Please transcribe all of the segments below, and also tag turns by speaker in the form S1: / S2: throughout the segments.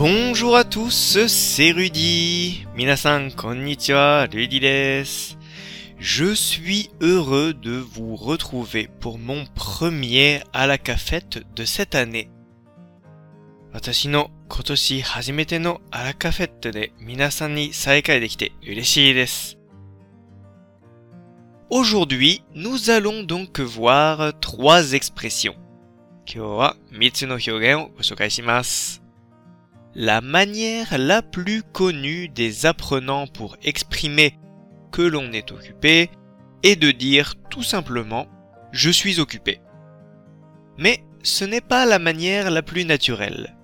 S1: Bonjour à tous, c'est Rudy. Minasan, konnichiwa, Rudy des. Je suis heureux de vous retrouver pour mon premier à la cafette de cette année. 私の今年初めてのアラカフェットで皆さんに再会できて嬉しいです。Aujourd'hui, nous allons donc voir trois expressions. 今日は3つの表現をご紹介します。 La manière la plus connue des apprenants pour exprimer que l'on est occupé est de dire tout simplement je suis occupé. Mais ce n'est pas la manière la plus naturelle.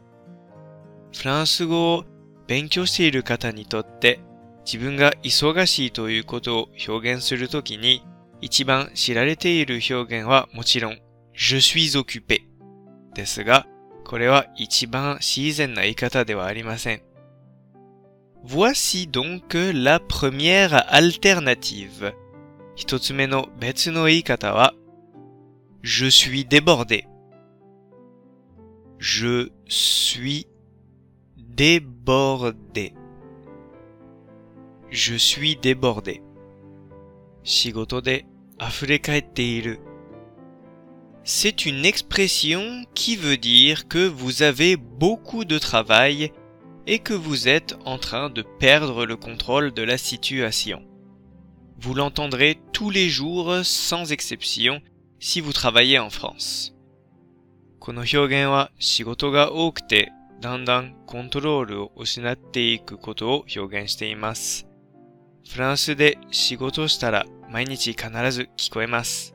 S1: フランス語を勉強している方にとって自分が忙しいということを表現するときに一番知られている表現はもちろん je suis occupé ですが これは一番自然な言い方ではありません。Voici donc la première alternative. 一つ目の別の言い方は Je suis débordé. Je suis débordé. Je suis débordé. 仕事で溢れ返っている。 C'est une expression qui veut dire que vous avez beaucoup de travail et que vous êtes en train de perdre le contrôle de la situation. Vous l'entendrez tous les jours sans exception si vous travaillez en France. この表現は仕事が多くてだんだんコントロールを失っていくことを表現しています。フランスで仕事をしたら毎日必ず聞こえます。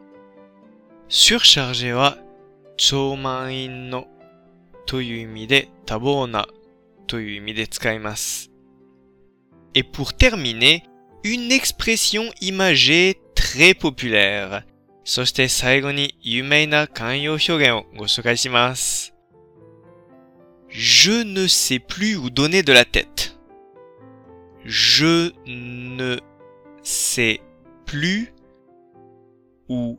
S1: surchargé は超満員のという意味で多忙なという意味で使います。Et pour terminer, une expression imagée très populaire. そして最後に有名な慣用表現をご紹介します。Je ne sais plus où donner de la tête. Je ne sais plus où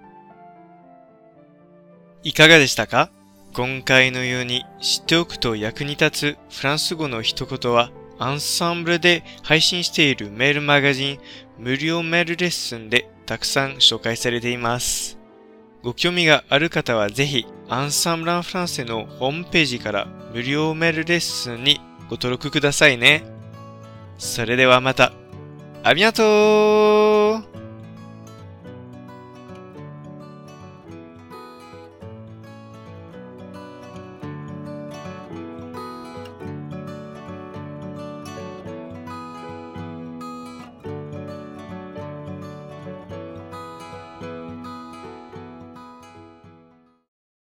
S1: いかがでしたか？今回のように知っておくと役に立つフランス語の一言はアンサンブルで配信しているメールマガジン無料メールレッスンでたくさん紹介されています。ご興味がある方はぜひ、アンサンブランフランセのホームページから無料メールレッスンにご登録くださいね。それではまた。ありがとう